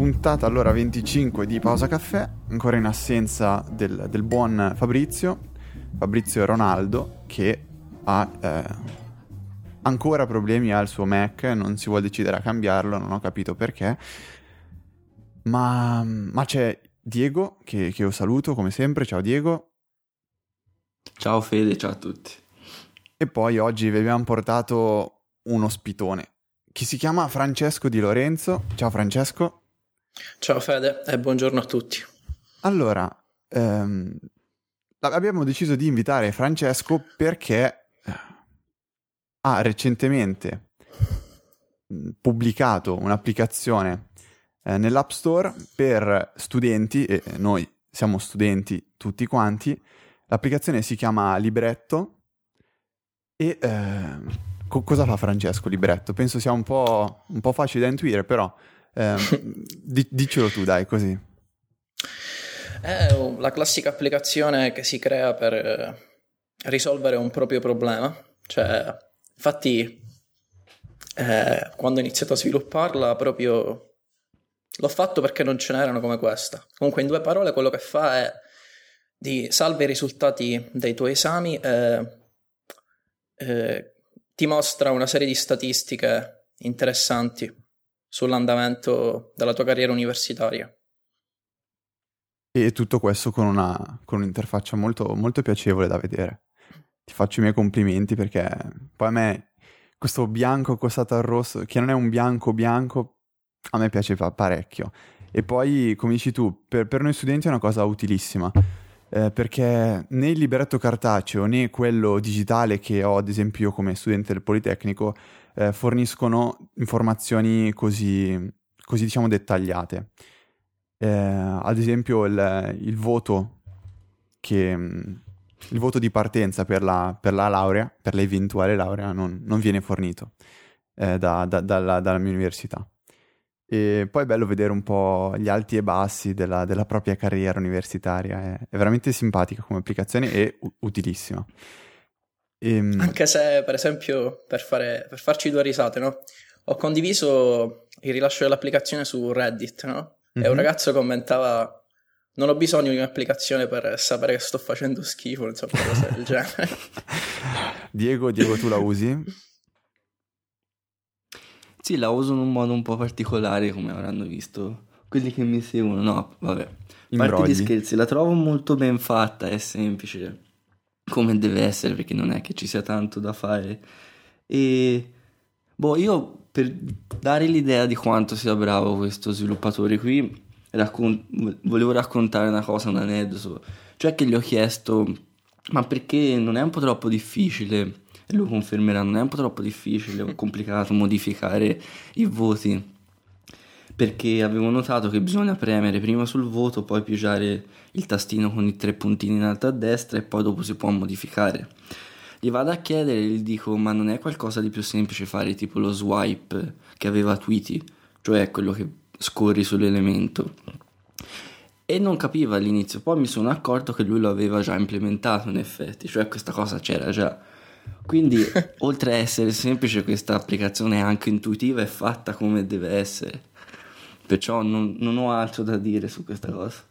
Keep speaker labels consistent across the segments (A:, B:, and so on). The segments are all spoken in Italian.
A: puntata allora 25 di Pausa Caffè, ancora in assenza del, del buon Fabrizio, Fabrizio Ronaldo, che ha eh, ancora problemi al suo Mac, non si vuole decidere a cambiarlo, non ho capito perché. Ma, ma c'è Diego, che, che io saluto come sempre, ciao Diego.
B: Ciao Fede, ciao a tutti.
A: E poi oggi vi abbiamo portato un ospitone, che si chiama Francesco Di Lorenzo. Ciao Francesco.
C: Ciao Fede e buongiorno a tutti.
A: Allora, ehm, abbiamo deciso di invitare Francesco perché ha recentemente pubblicato un'applicazione eh, nell'App Store per studenti, e noi siamo studenti tutti quanti. L'applicazione si chiama Libretto e eh, co- cosa fa Francesco Libretto? Penso sia un po', un po facile da intuire, però eh, di- dicelo tu, dai, così.
C: È la classica applicazione che si crea per eh, risolvere un proprio problema. Cioè, infatti, eh, quando ho iniziato a svilupparla, proprio l'ho fatto perché non ce n'erano come questa. Comunque, in due parole, quello che fa è di salva i risultati dei tuoi esami e eh, ti mostra una serie di statistiche interessanti sull'andamento della tua carriera universitaria.
A: E tutto questo con, una, con un'interfaccia molto, molto piacevole da vedere. Ti faccio i miei complimenti perché poi a me questo bianco accostato al rosso, che non è un bianco bianco, a me piace parecchio. E poi, come dici tu, per, per noi studenti è una cosa utilissima. Eh, perché né il libretto cartaceo né quello digitale che ho ad esempio io come studente del Politecnico eh, forniscono informazioni così, così diciamo dettagliate. Eh, ad esempio il, il voto che, il voto di partenza per la, per la laurea, per l'eventuale laurea, non, non viene fornito eh, da, da, dalla, dalla, mia università. E poi è bello vedere un po' gli alti e bassi della, della propria carriera universitaria, è, è, veramente simpatica come applicazione e u- utilissima.
C: E... Ehm, Anche se, per esempio, per, fare, per farci due risate, no? Ho condiviso il rilascio dell'applicazione su Reddit, no? Mm-hmm. E un mhm. ragazzo commentava non ho bisogno di un'applicazione per sapere che sto facendo schifo, insomma, cose del genere.
A: Diego, Diego, tu la usi?
B: Sì, la uso in un modo un po' particolare, come avranno visto quelli che mi seguono. No, vabbè. A parte gli scherzi, la trovo molto ben fatta, è semplice come deve essere perché non è che ci sia tanto da fare e boh io per dare l'idea di quanto sia bravo questo sviluppatore qui raccon- volevo raccontare una cosa un aneddoto cioè che gli ho chiesto ma perché non è un po' troppo difficile lui confermerà non è un po' troppo difficile o complicato modificare i voti perché avevo notato che bisogna premere prima sul voto, poi pigiare il tastino con i tre puntini in alto a destra e poi dopo si può modificare. Gli vado a chiedere e gli dico ma non è qualcosa di più semplice fare tipo lo swipe che aveva Tweety, cioè quello che scorri sull'elemento. E non capiva all'inizio, poi mi sono accorto che lui lo aveva già implementato in effetti, cioè questa cosa c'era già. Quindi, oltre a essere semplice, questa applicazione è anche intuitiva e fatta come deve essere. Perciò non, non ho altro da dire su questa cosa.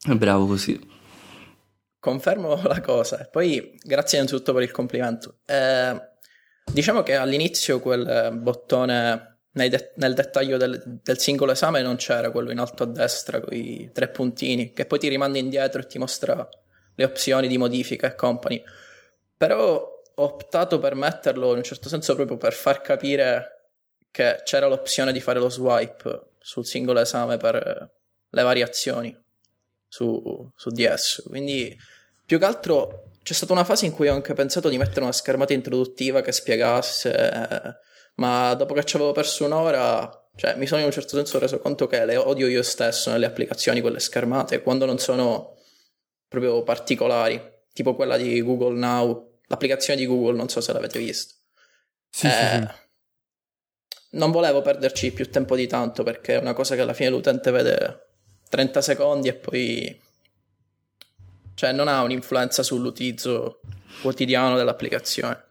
B: È bravo così.
C: Confermo la cosa. Poi, grazie innanzitutto per il complimento. Eh, diciamo che all'inizio quel bottone de- nel dettaglio del, del, singolo esame non c'era quello in alto a destra con i tre puntini, che poi ti rimanda indietro e ti mostra le opzioni di modifica e company. Però ho optato per metterlo in un certo senso proprio per far capire che c'era l'opzione di fare lo swipe sul singolo esame per le variazioni su, su DS. Quindi più che altro c'è stata una fase in cui ho anche pensato di mettere una schermata introduttiva che spiegasse, eh, ma dopo che ci avevo perso un'ora, cioè mi sono in un certo senso reso conto che le odio io stesso nelle applicazioni, quelle schermate, quando non sono proprio particolari, tipo quella di Google Now, l'applicazione di Google, non so se l'avete vista.
A: Sì, eh, sì, sì
C: non volevo perderci più tempo di tanto perché è una cosa che alla fine l'utente vede 30 secondi e poi cioè non ha un'influenza sull'utilizzo quotidiano dell'applicazione.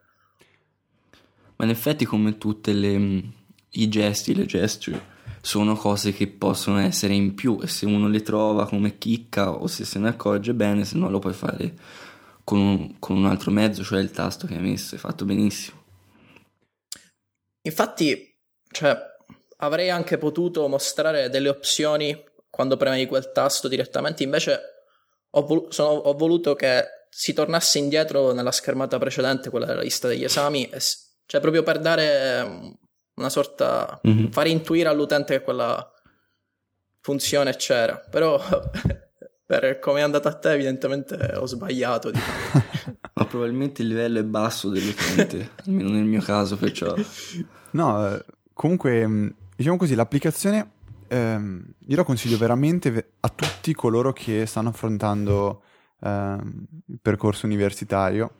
B: Ma in effetti come tutte le i gesti, le gesture sono cose che possono essere in più e se uno le trova come chicca o se se ne accorge bene, se no lo puoi fare con un, con un altro mezzo, cioè il tasto che hai messo, è fatto benissimo.
C: Infatti, cioè, avrei anche potuto mostrare delle opzioni quando premevi quel tasto direttamente, invece ho, vol- sono, ho voluto che si tornasse indietro nella schermata precedente, quella della lista degli esami, e, cioè proprio per dare una sorta, mm-hmm. fare intuire all'utente che quella funzione c'era, però per come è andata a te evidentemente ho sbagliato.
B: Ma probabilmente il livello è basso dell'utente, almeno nel mio caso, perciò...
A: No, eh, comunque, mm, diciamo così, l'applicazione ehm, io la consiglio veramente a tutti coloro che stanno affrontando ehm, il percorso universitario.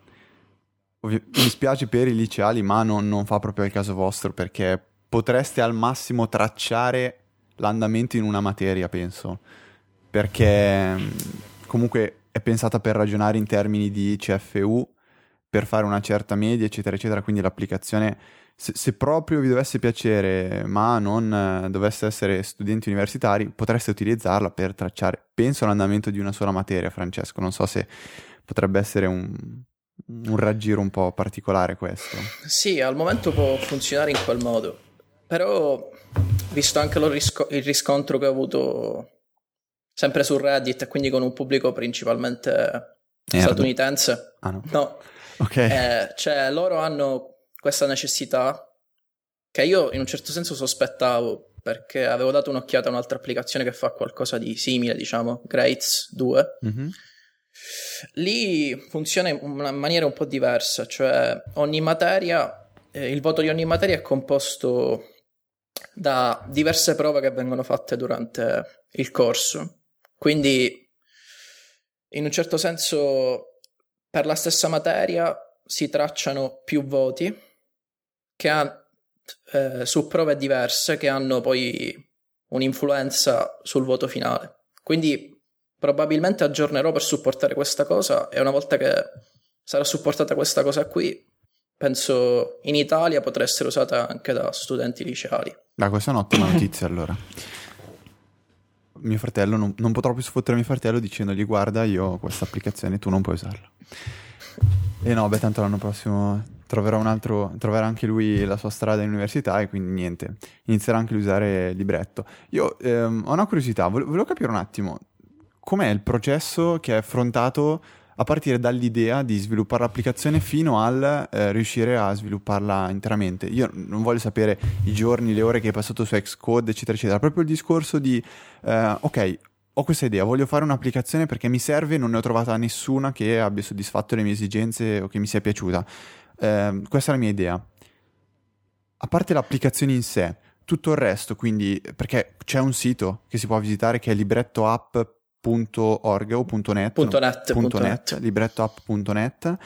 A: Ovvi- mi spiace per i liceali, ma non, non fa proprio il caso vostro perché potreste al massimo tracciare l'andamento in una materia, penso, perché comunque è pensata per ragionare in termini di CFU, per fare una certa media, eccetera, eccetera, quindi l'applicazione se, se, proprio vi dovesse piacere, ma non eh, dovesse essere studenti universitari, potreste utilizzarla per tracciare, penso, l'andamento di una sola materia, Francesco. Non so se potrebbe essere un, un raggiro un po' particolare questo.
C: Sì, al momento può funzionare in quel modo, però visto anche risco- il riscontro che ho avuto sempre su Reddit e quindi con un pubblico principalmente Nerd. statunitense,
A: ah, no.
C: no.
A: Ok.
C: Eh, cioè loro hanno questa necessità che io in un certo senso sospettavo perché avevo dato un'occhiata a un'altra applicazione che fa qualcosa di simile, diciamo, Grades 2. Mm-hmm. Lì funziona in una maniera un po' diversa, cioè ogni materia, eh, il voto di ogni materia è composto da diverse prove che vengono fatte durante il corso. Quindi, in un certo senso, per la stessa materia si tracciano più voti che ha eh, su prove diverse che hanno poi un'influenza sul voto finale. Quindi probabilmente aggiornerò per supportare questa cosa e una volta che sarà supportata questa cosa qui, penso in Italia potrà essere usata anche da studenti liceali.
A: Beh, questa è un'ottima notizia allora. Mio fratello, non, non potrò più sfottere mio fratello dicendogli guarda io ho questa applicazione, tu non puoi usarla. E no, beh, tanto l'anno prossimo troverà un altro, troverà anche lui la sua strada in università e quindi niente, inizierà anche a usare libretto. Io ehm, ho una curiosità, volevo capire un attimo com'è il processo che è affrontato a partire dall'idea di sviluppare l'applicazione fino al eh, riuscire a svilupparla interamente. Io non voglio sapere i giorni, le ore che hai passato su Xcode, eccetera, eccetera, proprio il discorso di, eh, ok, ho questa idea, voglio fare un'applicazione perché mi serve, non ne ho trovata nessuna che abbia soddisfatto le mie esigenze o che mi sia piaciuta. Eh, questa è la mia idea. A parte l'applicazione in sé, tutto il resto, quindi, perché c'è un sito che si può visitare che è librettoapp.org o .net,
C: punto .net,
A: punto .net, net. librettoapp.net.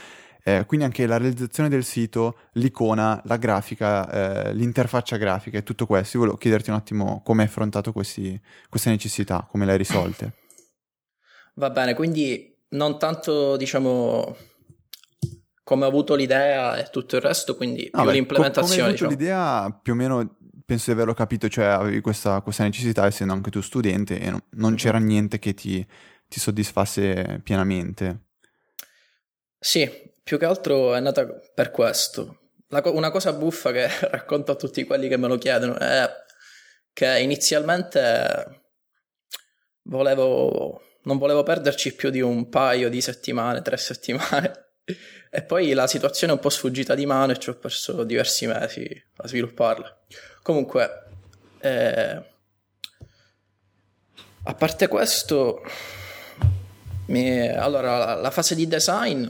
A: Eh, quindi anche la realizzazione del sito, l'icona, la grafica, eh, l'interfaccia grafica e tutto questo. Io volevo chiederti un attimo come hai affrontato questi, queste necessità, come le hai risolte.
C: Va bene, quindi non tanto diciamo come ho avuto l'idea e tutto il resto, quindi più beh, l'implementazione.
A: come hai avuto diciamo. l'idea, più o meno penso di averlo capito, cioè avevi questa, questa necessità essendo anche tu studente e non, non c'era niente che ti, ti, soddisfasse pienamente.
C: Sì, più che altro è nata per questo. Co- una cosa buffa che racconto a tutti quelli che me lo chiedono è che inizialmente volevo, non volevo perderci più di un paio di settimane, tre settimane e poi la situazione è un po' sfuggita di mano e ci ho perso diversi mesi a svilupparla. Comunque, eh, a parte questo, mi, allora la fase di design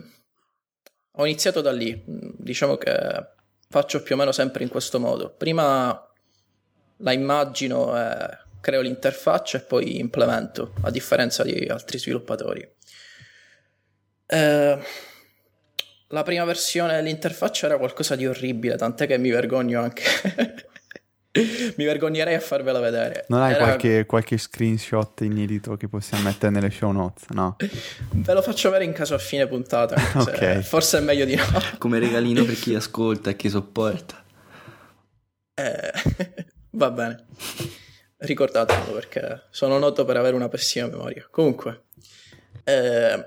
C: ho iniziato da lì. Diciamo che faccio più o meno sempre in questo modo. Prima la immagino e creo l'interfaccia e poi implemento, a differenza di altri sviluppatori. Eh, la prima versione dell'interfaccia era qualcosa di orribile, tant'è che mi vergogno anche. mi vergognerei a farvela vedere.
A: Non hai era... qualche, qualche, screenshot inedito che possiamo mettere nelle show notes, no?
C: Ve lo faccio avere in caso a fine puntata. okay. Forse è meglio di no.
B: Come regalino per chi ascolta e chi sopporta.
C: Eh, va bene. ricordatemelo perché sono noto per avere una pessima memoria. Comunque, eh,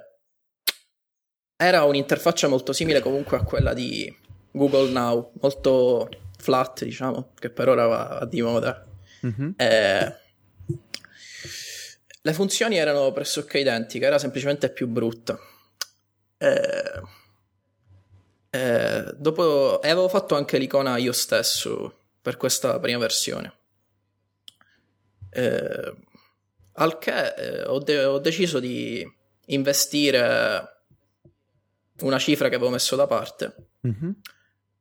C: era un'interfaccia molto simile comunque a quella di Google Now, molto flat, diciamo, che per ora va di moda. Mm-hmm. Eh, le funzioni erano pressoché identiche, era semplicemente più brutta. Eh, eh, dopo e avevo fatto anche l'icona io stesso per questa prima versione. Eh, al che eh, ho, de- ho, deciso di investire una cifra che avevo messo da parte. Mm-hmm.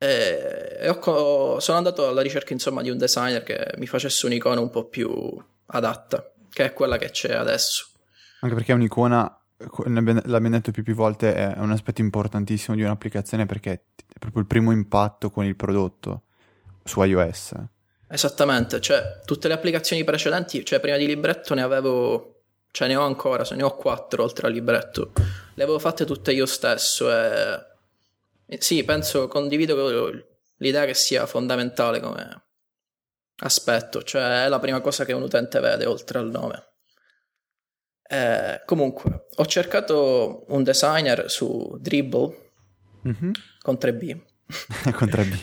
C: E, ho, sono andato alla ricerca insomma di un designer che mi facesse un'icona un po' più adatta, che è quella che c'è adesso.
A: Anche perché un'icona, l'abbiamo detto più più volte, è un aspetto importantissimo di un'applicazione perché è proprio il primo impatto con il prodotto su iOS.
C: Esattamente, cioè tutte le applicazioni precedenti, cioè prima di libretto ne avevo, cioè ne ho ancora, ne ho quattro oltre al libretto, le avevo fatte tutte io stesso e sì, penso, condivido l'idea che sia fondamentale come aspetto, cioè è la prima cosa che un utente vede oltre al nome. Eh, comunque, ho cercato un designer su Dribble mm-hmm. con 3B.
A: con 3B.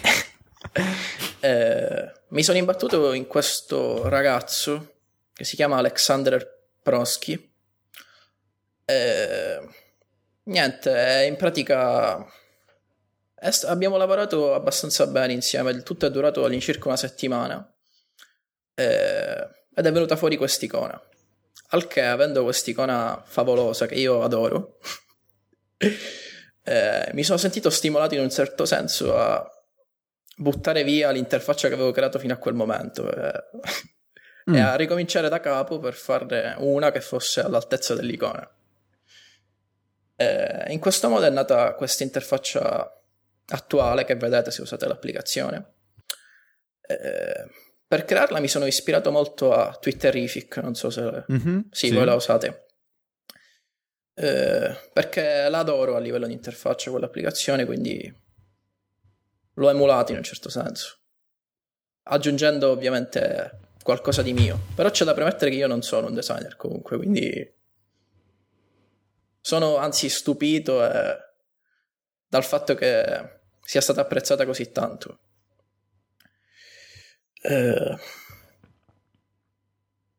C: eh, mi sono imbattuto in questo ragazzo che si chiama Alexander Prosky. Eh, niente, in pratica abbiamo lavorato abbastanza bene insieme, il tutto è durato all'incirca una settimana eh, ed è venuta fuori quest'icona. Al che, avendo quest'icona favolosa che io adoro, eh, mi sono sentito stimolato in un certo senso a buttare via l'interfaccia che avevo creato fino a quel momento eh, mm. e a ricominciare da capo per farne una che fosse all'altezza dell'icona. Eh, in questo modo è nata questa interfaccia attuale che vedete se usate l'applicazione. Eh, per crearla mi sono ispirato molto a Twitterific, non so se mm-hmm, sì, sì, voi la usate. Eh, perché l'adoro a livello di interfaccia quell'applicazione, quindi l'ho emulato in un certo senso. Aggiungendo ovviamente qualcosa di mio. Però c'è da premettere che io non sono un designer comunque, quindi sono anzi stupito eh, dal fatto che sia stata apprezzata così tanto. Eh...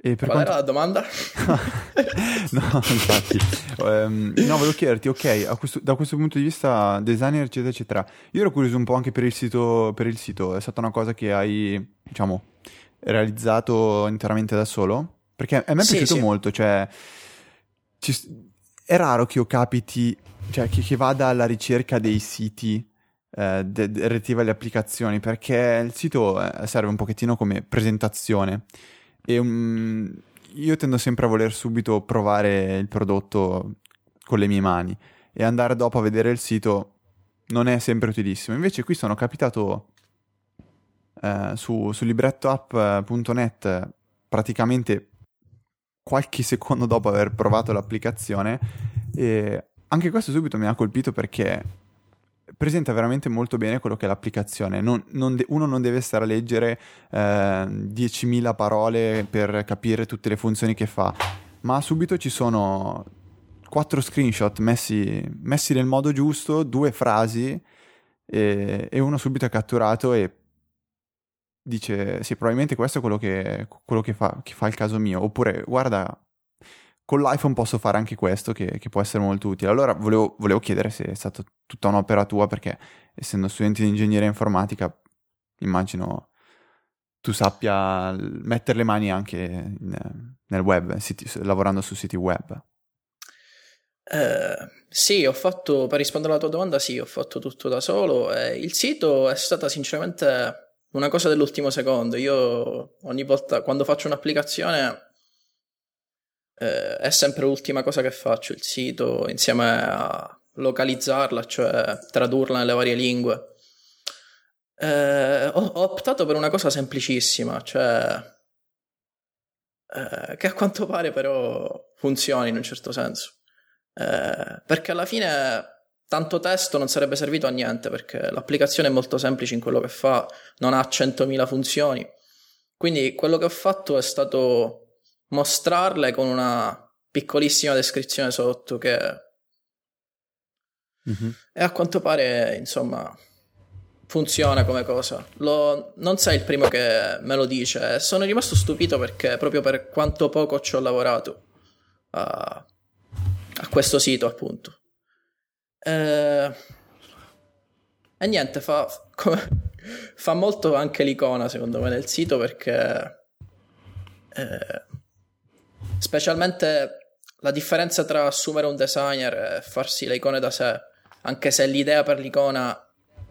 C: E per Qual quanto... era la domanda?
A: no, infatti. Um, no, volevo chiederti, ok, questo, da questo punto di vista, designer, eccetera, eccetera. Io ero curioso un po' anche per il sito, per il sito. È stata una cosa che hai, diciamo, realizzato interamente da solo? Perché a me è sì, piaciuto sì. molto, cioè... Ci, è raro che io capiti, cioè che, che vada alla ricerca dei siti eh, de- relative alle applicazioni perché il sito eh, serve un pochettino come presentazione e um, io tendo sempre a voler subito provare il prodotto con le mie mani e andare dopo a vedere il sito non è sempre utilissimo. Invece qui sono capitato eh, su, su librettoapp.net praticamente qualche secondo dopo aver provato l'applicazione e anche questo subito mi ha colpito perché presenta veramente molto bene quello che è l'applicazione. Non, non de- uno non deve stare a leggere eh, 10.000 parole per capire tutte le funzioni che fa, ma subito ci sono quattro screenshot messi, messi nel modo giusto, due frasi e, e, uno subito è catturato e dice sì, probabilmente questo è quello che, quello che, fa, che fa il caso mio. Oppure guarda, con l'iPhone posso fare anche questo che, che può essere molto utile. Allora volevo, volevo, chiedere se è stata tutta un'opera tua perché essendo studente di ingegneria informatica immagino tu sappia mettere le mani anche in, nel web, siti, lavorando su siti web.
C: Uh, sì, ho fatto, per rispondere alla tua domanda, sì, ho fatto tutto da solo. Eh, il sito è stata sinceramente una cosa dell'ultimo secondo. Io ogni volta, quando faccio un'applicazione, eh, è sempre l'ultima cosa che faccio, il sito, insieme a localizzarla, cioè tradurla nelle varie lingue. Eh, ho, ho, optato per una cosa semplicissima, cioè eh, che a quanto pare però funzioni in un certo senso. Eh, perché alla fine tanto testo non sarebbe servito a niente perché l'applicazione è molto semplice in quello che fa, non ha 100.000 funzioni Quindi quello che ho fatto è stato mostrarle con una piccolissima descrizione sotto che... Mm-hmm. E a quanto pare, insomma, funziona come cosa. Lo, non sei il primo che me lo dice. Sono rimasto stupito perché proprio per quanto poco ci ho lavorato a, a questo sito, appunto. E, e niente, fa, come, fa molto anche l'icona, secondo me, nel sito perché... Eh, specialmente la differenza tra assumere un designer e farsi le icone da sé, anche se l'idea per l'icona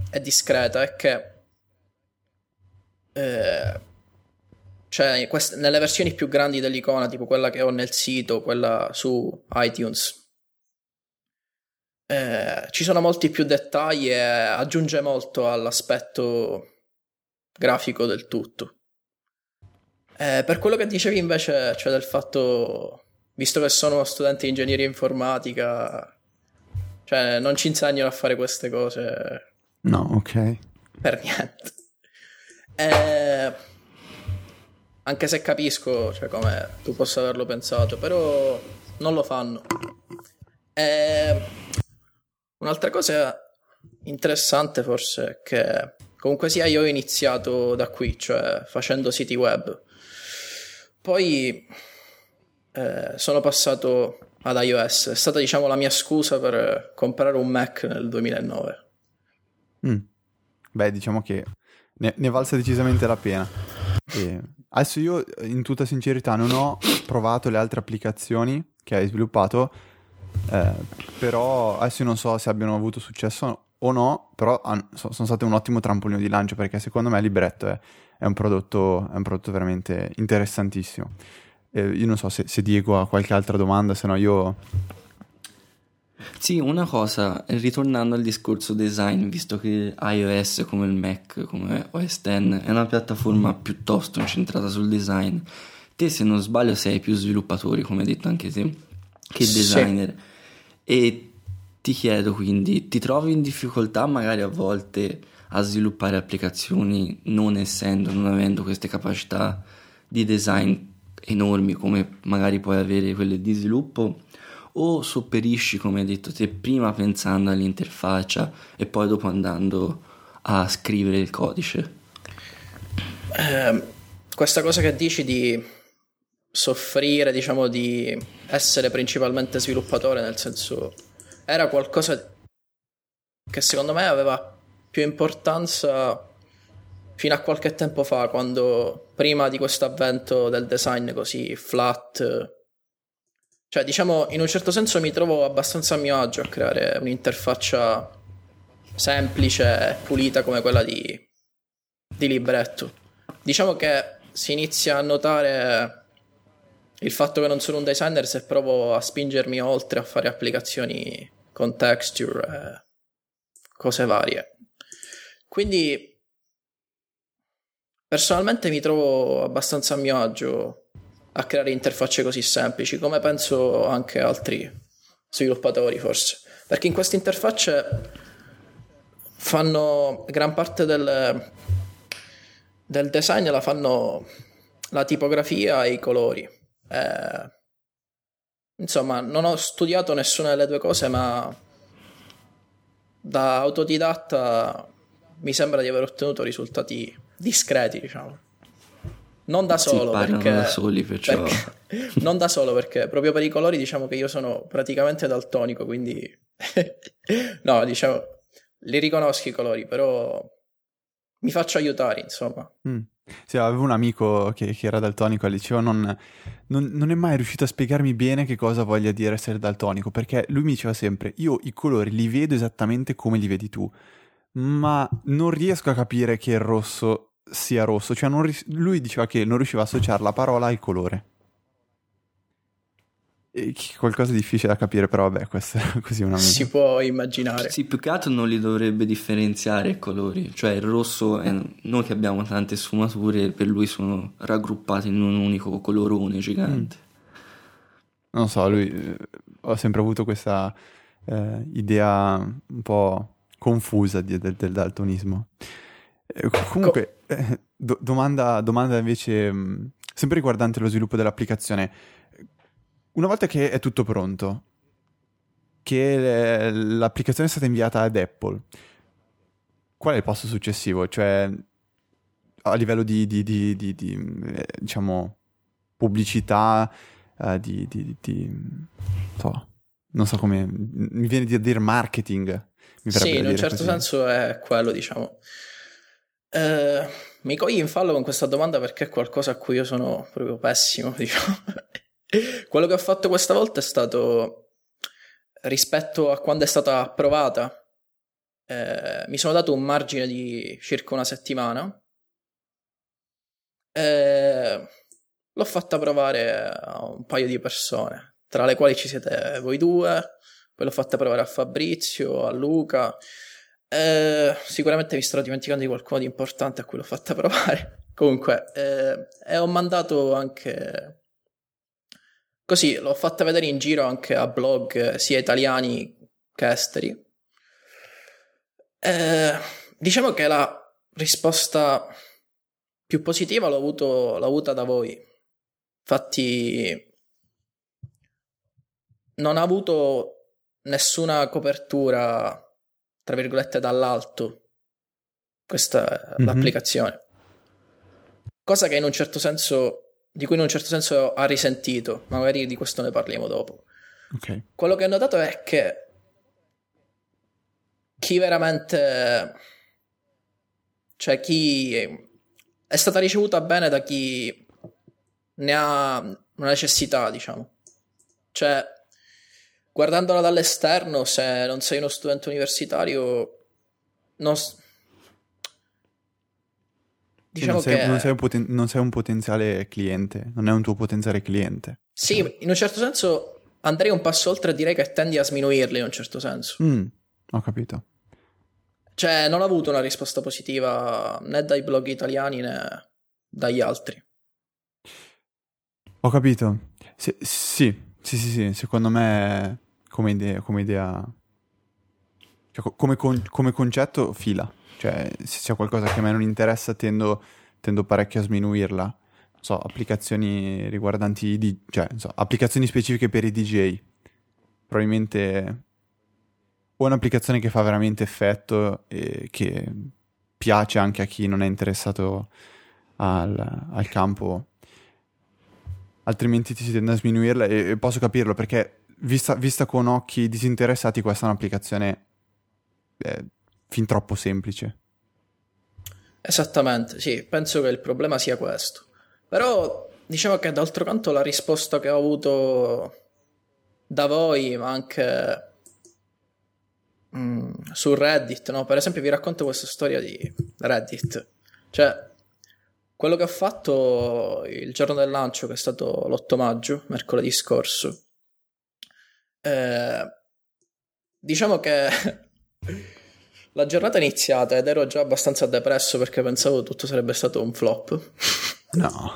C: è discreta, è che eh, cioè queste, nelle versioni più grandi dell'icona, tipo quella che ho nel sito, quella su iTunes, eh, ci sono molti più dettagli e aggiunge molto all'aspetto grafico del tutto. Eh, per quello che dicevi invece, cioè del fatto visto che sono studente di ingegneria informatica, cioè non ci insegnano a fare queste cose.
A: No, ok.
C: Per niente. Eh, anche se capisco cioè, come tu possa averlo pensato, però non lo fanno. Eh, un'altra cosa interessante forse è che comunque sia io ho iniziato da qui, cioè facendo siti web. Poi eh, sono passato ad iOS. È stata, diciamo, la mia scusa per comprare un Mac nel 2009.
A: Mm. Beh, diciamo che ne, ne valsa decisamente la pena. E adesso io, in tutta sincerità, non ho provato le altre applicazioni che hai sviluppato, eh, però adesso non so se abbiano avuto successo o no, però sono state un ottimo trampolino di lancio perché secondo me Libretto è, è, un, prodotto, è un prodotto veramente interessantissimo. Eh, io non so se, se, Diego ha qualche altra domanda, se no io...
B: Sì, una cosa, ritornando al discorso design, visto che iOS come il Mac, come OS X, è una piattaforma piuttosto incentrata sul design, te se non sbaglio sei più sviluppatori, come hai detto anche te, che designer. Sì. E ti chiedo quindi, ti trovi in difficoltà magari a volte a sviluppare applicazioni non essendo, non avendo queste capacità di design enormi come magari puoi avere quelle di sviluppo o sopperisci come hai detto te prima pensando all'interfaccia e poi dopo andando a scrivere il codice?
C: Eh, questa cosa che dici di soffrire diciamo di essere principalmente sviluppatore nel senso era qualcosa che secondo me aveva più importanza fino a qualche tempo fa, quando prima di questo avvento del design così flat, cioè diciamo in un certo senso mi trovo abbastanza a mio agio a creare un'interfaccia semplice e pulita come quella di, di libretto. Diciamo che si inizia a notare il fatto che non sono un designer se provo a spingermi oltre a fare applicazioni con texture e cose varie. Quindi Personalmente mi trovo abbastanza a mio agio a creare interfacce così semplici, come penso anche altri sviluppatori forse. Perché in queste interfacce fanno gran parte del, del design la fanno la tipografia e i colori. Eh, insomma, non ho studiato nessuna delle due cose, ma da autodidatta mi sembra di aver ottenuto risultati discreti, diciamo. Non da solo, perché,
B: da soli, perciò...
C: perché, non da solo perché proprio per i colori diciamo che io sono praticamente daltonico, quindi no, diciamo li riconosco i colori, però mi faccio aiutare, insomma.
A: Mm. Sì, avevo un amico che, che era daltonico al liceo, non, non, non, è mai riuscito a spiegarmi bene che cosa voglia dire essere daltonico, perché lui mi diceva sempre, io i colori li vedo esattamente come li vedi tu, ma non riesco a capire che il rosso sia rosso, cioè ris- lui diceva che non riusciva a associare la parola al colore. E qualcosa di difficile da capire, però vabbè, questo è così una
C: Si può immaginare.
B: Sì, più che altro non li dovrebbe differenziare i colori, cioè il rosso, è... noi che abbiamo tante sfumature, per lui sono raggruppati in un unico colorone gigante. Mm.
A: Non so, lui eh, ho sempre avuto questa eh, idea un po' confusa di, del, del daltonismo. Eh, comunque, eh, do- domanda, domanda, invece, mh, mm, sempre riguardante lo sviluppo dell'applicazione. Una volta che è tutto pronto, che l'applicazione è stata inviata ad Apple, qual è il passo successivo? Cioè, a livello di, di, di, di eh, diciamo, pubblicità, uh, di, so, non so come, mi viene di dire marketing.
C: Sì, in un certo così. senso è quello, diciamo. Eh, mi cogli in fallo con questa domanda perché è qualcosa a cui io sono proprio pessimo, diciamo. Quello che ho fatto questa volta è stato rispetto a quando è stata approvata. Eh, mi sono dato un margine di circa una settimana. Eh, l'ho fatta provare a un paio di persone, tra le quali ci siete voi due. Poi l'ho fatta provare a Fabrizio, a Luca. Eh, sicuramente mi sto dimenticando di qualcuno di importante a cui l'ho fatta provare. Comunque, eh, e ho mandato anche. Così l'ho fatta vedere in giro anche a blog sia italiani che esteri. Eh, diciamo che la risposta più positiva l'ho, avuto, l'ho avuta da voi. Infatti, non ha avuto nessuna copertura tra virgolette, dall'alto questa mm-hmm. l'applicazione. Cosa che in un certo senso, di cui in un certo senso ha risentito, magari di questo ne parliamo dopo.
A: Okay.
C: Quello che ho notato è che chi veramente, cioè chi è stata ricevuta bene da chi ne ha una necessità, diciamo. Cioè, guardandola dall'esterno, se non sei uno studente universitario, non,
A: diciamo non sei, che... non, sei poten- non sei, un potenziale cliente, non è un tuo potenziale cliente.
C: Sì, in un certo senso andrei un passo oltre e direi che tendi a sminuirli in un certo senso.
A: Mm, ho capito.
C: Cioè, non ho avuto una risposta positiva né dai blog italiani né dagli altri.
A: Ho capito. sì, sì, sì, sì, sì, secondo me come idea, come, idea cioè, come, con, come concetto fila. Cioè, se c'è qualcosa che a me non interessa tendo, tendo parecchio a sminuirla. Non so, applicazioni riguardanti i DJ, cioè, so, applicazioni specifiche per i DJ. Probabilmente o un'applicazione che fa veramente effetto e che piace anche a chi non è interessato al, al campo altrimenti ti si tende a sminuirla e, e posso capirlo perché vista, vista, con occhi disinteressati questa è un'applicazione eh, fin troppo semplice.
C: Esattamente, sì, penso che il problema sia questo. Però diciamo che d'altro canto la risposta che ho avuto da voi, ma anche mm, su Reddit, no? Per esempio vi racconto questa storia di Reddit. Cioè, quello che ho fatto il giorno del lancio, che è stato l'8 maggio, mercoledì scorso, eh, diciamo che la giornata è iniziata ed ero già abbastanza depresso perché pensavo tutto sarebbe stato un flop.
A: No.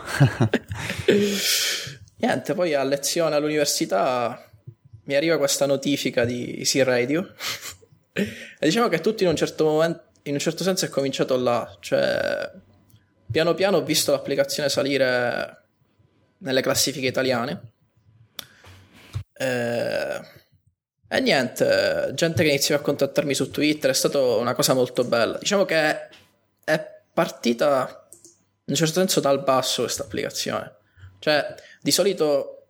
C: Niente, poi a lezione all'università mi arriva questa notifica di Easy Radio e diciamo che tutto in un certo momento, in un certo senso è cominciato là, cioè Piano piano ho visto l'applicazione salire nelle classifiche italiane. Eh, e niente, gente che iniziava a contattarmi su Twitter, è stata una cosa molto bella. Diciamo che è partita in un certo senso dal basso questa applicazione. Cioè, di solito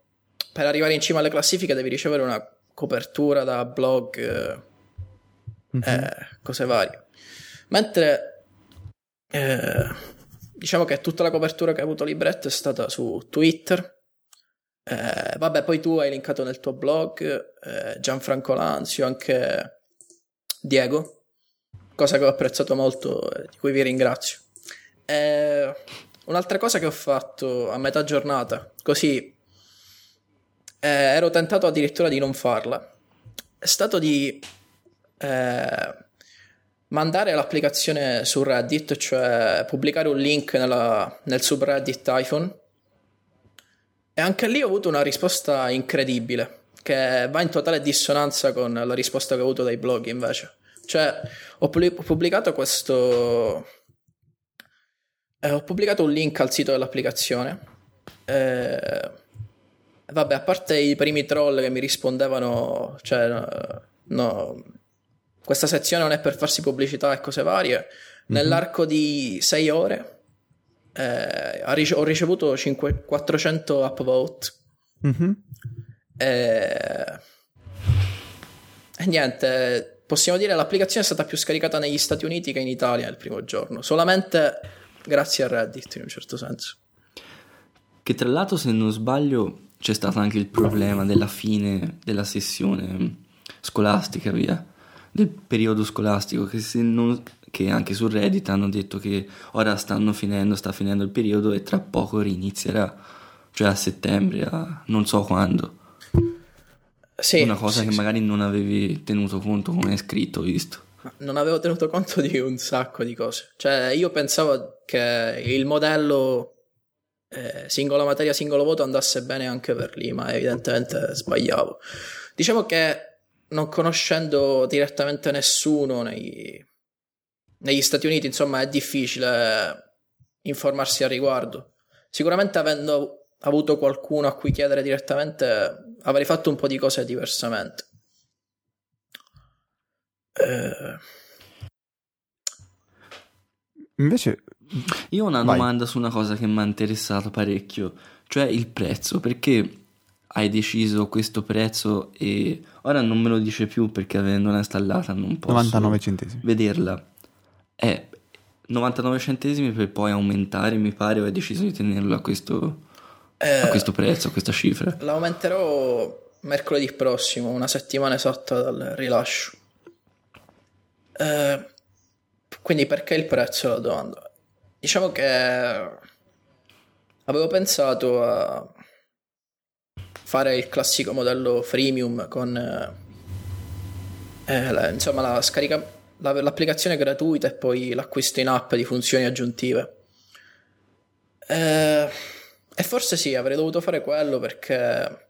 C: per arrivare in cima alle classifiche devi ricevere una copertura da blog e mm-hmm. eh, cose varie. Mentre eh, diciamo che tutta la copertura che ha avuto Libretto è stata su Twitter. Eh, vabbè, poi tu hai linkato nel tuo blog eh, Gianfranco Lanzio, anche Diego, cosa che ho apprezzato molto e di cui vi ringrazio. Eh, un'altra cosa che ho fatto a metà giornata, così eh, ero tentato addirittura di non farla, è stato di eh, mandare l'applicazione su Reddit, cioè pubblicare un link nella, nel subreddit iPhone. E anche lì ho avuto una risposta incredibile, che va in totale dissonanza con la risposta che ho avuto dai blog invece. Cioè, ho pubblicato questo, Eh, ho pubblicato un link al sito dell'applicazione. Eh, vabbè, a parte i primi troll che mi rispondevano, cioè, no, questa sezione non è per farsi pubblicità e cose varie. Mm-hmm. Nell'arco di sei ore eh, ho ricevuto 5, 400 upvote. Mm-hmm. E... e niente, possiamo dire che l'applicazione è stata più scaricata negli Stati Uniti che in Italia il primo giorno, solamente grazie a Reddit in un certo senso.
B: Che tra l'altro, se non sbaglio, c'è stato anche il problema della fine della sessione scolastica, via, del periodo scolastico, che, non, che anche su Reddit hanno detto che ora stanno finendo, sta finendo il periodo e tra poco rinizierà, cioè a settembre, a non so quando. Sì, Una cosa sì, che sì. magari non avevi tenuto conto come è scritto, visto.
C: Non avevo tenuto conto di un sacco di cose. Cioè, io pensavo che il modello eh, singola materia, singolo voto andasse bene anche per lì, ma evidentemente sbagliavo. Diciamo che non conoscendo direttamente nessuno nei, negli Stati Uniti, insomma, è difficile informarsi al riguardo. Sicuramente avendo avuto qualcuno a cui chiedere direttamente, avrei fatto un po' di cose diversamente.
A: Eh... Invece,
B: io ho una Vai. domanda su una cosa che mi ha interessato parecchio, cioè il prezzo, perché hai deciso questo prezzo e ora non me lo dice più perché avendola installata non posso
A: 99 centesimi.
B: vederla. È 99 centesimi per poi aumentare, mi pare, o hai deciso di tenerlo a questo, eh, a questo prezzo, a questa cifra?
C: L'aumenterò mercoledì prossimo, una settimana esatta dal rilascio. Eh, quindi perché il prezzo la domanda? Diciamo che avevo pensato a fare il classico modello freemium con eh, la, insomma la scarica la, l'applicazione gratuita e poi l'acquisto in app di funzioni aggiuntive. Eh, e forse sì, avrei dovuto fare quello perché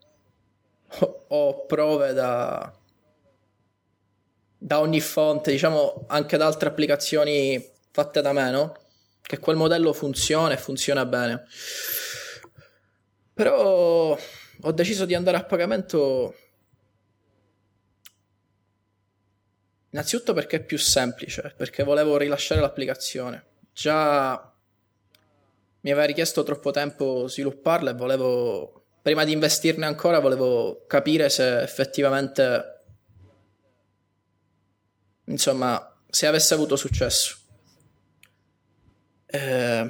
C: ho, ho prove da, da ogni fonte, diciamo anche da altre applicazioni fatte da me, no? Che quel modello funziona e funziona bene. Però ho deciso di andare a pagamento innanzitutto perché è più semplice, perché volevo rilasciare l'applicazione. Già mi aveva richiesto troppo tempo svilupparla e volevo, prima di investirne ancora, volevo capire se effettivamente insomma, se avesse avuto successo. Eh,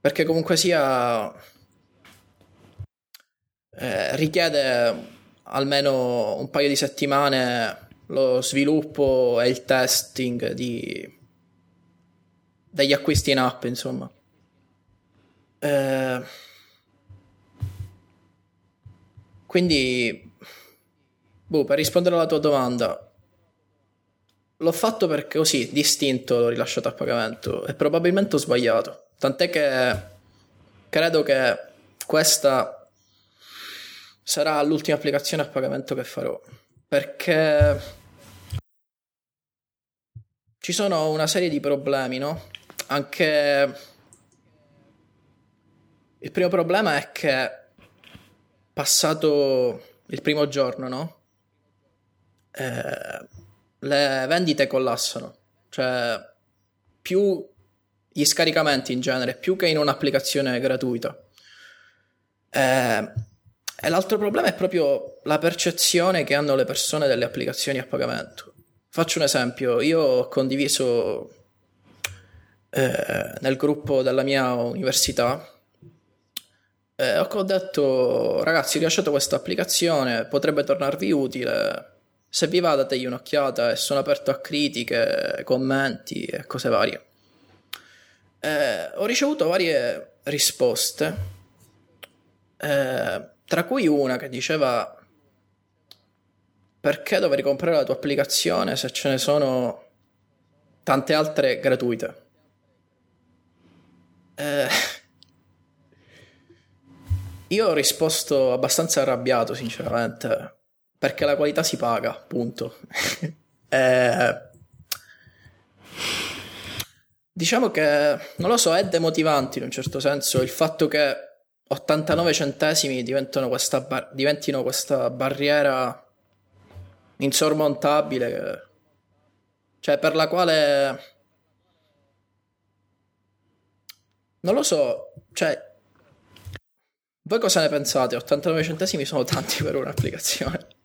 C: perché comunque sia eh, richiede almeno un paio di settimane lo sviluppo e il testing di, degli acquisti in app, insomma. Eh, quindi, boh, per rispondere alla tua domanda, L'ho fatto perché così, distinto, l'ho rilasciato a pagamento e probabilmente ho sbagliato. Tant'è che credo che questa sarà l'ultima applicazione a pagamento che farò. Perché ci sono una serie di problemi, no? Anche il primo problema è che passato il primo giorno, no? Eh, le vendite collassano. Cioè, più gli scaricamenti in genere, più che in un'applicazione gratuita. Eh, e l'altro problema è proprio la percezione che hanno le persone delle applicazioni a pagamento. Faccio un esempio, io ho condiviso eh, nel gruppo della mia università, eh, ho detto ragazzi rilasciate questa applicazione, potrebbe tornarvi utile, se vi va dategli un'occhiata e sono aperto a critiche, commenti e cose varie. Eh, ho ricevuto varie risposte, eh, tra cui una che diceva perché dovrei comprare la tua applicazione se ce ne sono tante altre gratuite? Eh, io ho risposto abbastanza arrabbiato, sinceramente, perché la qualità si paga, punto. eh, Diciamo che, non lo so, è demotivante in un certo senso il fatto che 89 centesimi questa bar- diventino questa barriera insormontabile, cioè per la quale... Non lo so, cioè... Voi cosa ne pensate? 89 centesimi sono tanti per un'applicazione.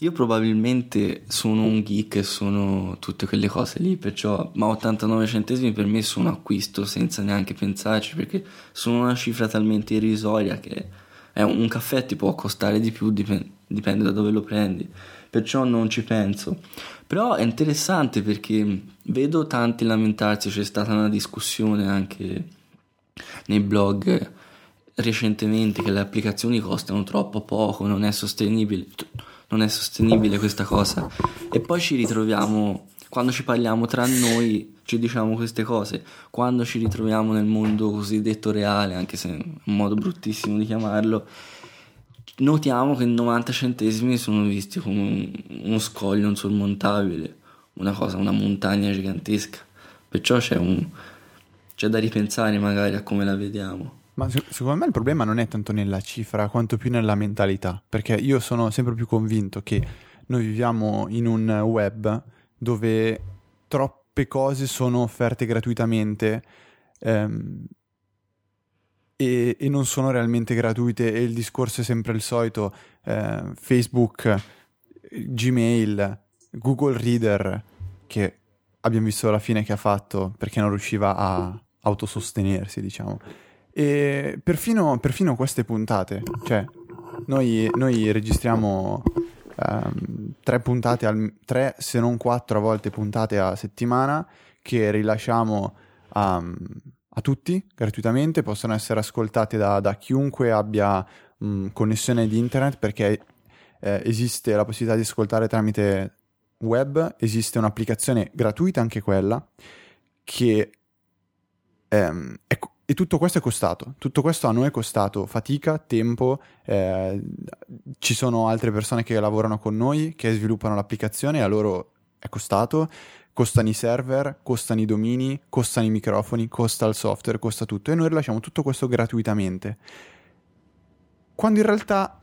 B: Io probabilmente sono un geek e sono tutte quelle cose lì, perciò, ma 89 centesimi per me sono acquisto senza neanche pensarci, perché sono una cifra talmente irrisoria che un, un caffè ti può costare di più, dipende, dipende da dove lo prendi, perciò non ci penso. Però è interessante perché vedo tanti lamentarsi, c'è stata una discussione anche nei blog recentemente che le applicazioni costano troppo poco, non è sostenibile non è sostenibile questa cosa. E poi ci ritroviamo, quando ci parliamo tra noi, ci diciamo queste cose. Quando ci ritroviamo nel mondo cosiddetto reale, anche se è un modo bruttissimo di chiamarlo, notiamo che 90 centesimi sono visti come uno scoglio insormontabile, una cosa, una montagna gigantesca. Perciò c'è, un, c'è da ripensare magari a come la vediamo.
A: Ma secondo me il problema non è tanto nella cifra quanto più nella mentalità, perché io sono sempre più convinto che noi viviamo in un web dove troppe cose sono offerte gratuitamente ehm, e, e, non sono realmente gratuite. E il discorso è sempre il solito, eh, Facebook, Gmail, Google Reader, che abbiamo visto alla fine che ha fatto perché non riusciva a autosostenersi, diciamo e perfino, perfino queste puntate, cioè noi, noi registriamo um, tre puntate, al, tre se non quattro a volte puntate a settimana che rilasciamo a, a tutti gratuitamente, possono essere ascoltate da, da chiunque abbia um, connessione di internet perché eh, esiste la possibilità di ascoltare tramite web, esiste un'applicazione gratuita anche quella che ehm, è, e tutto questo è costato, tutto questo a noi è costato fatica, tempo, eh, ci sono altre persone che lavorano con noi, che sviluppano l'applicazione, a loro è costato, costano i server, costano i domini, costano i microfoni, costa il software, costa tutto e noi rilasciamo tutto questo gratuitamente. Quando in realtà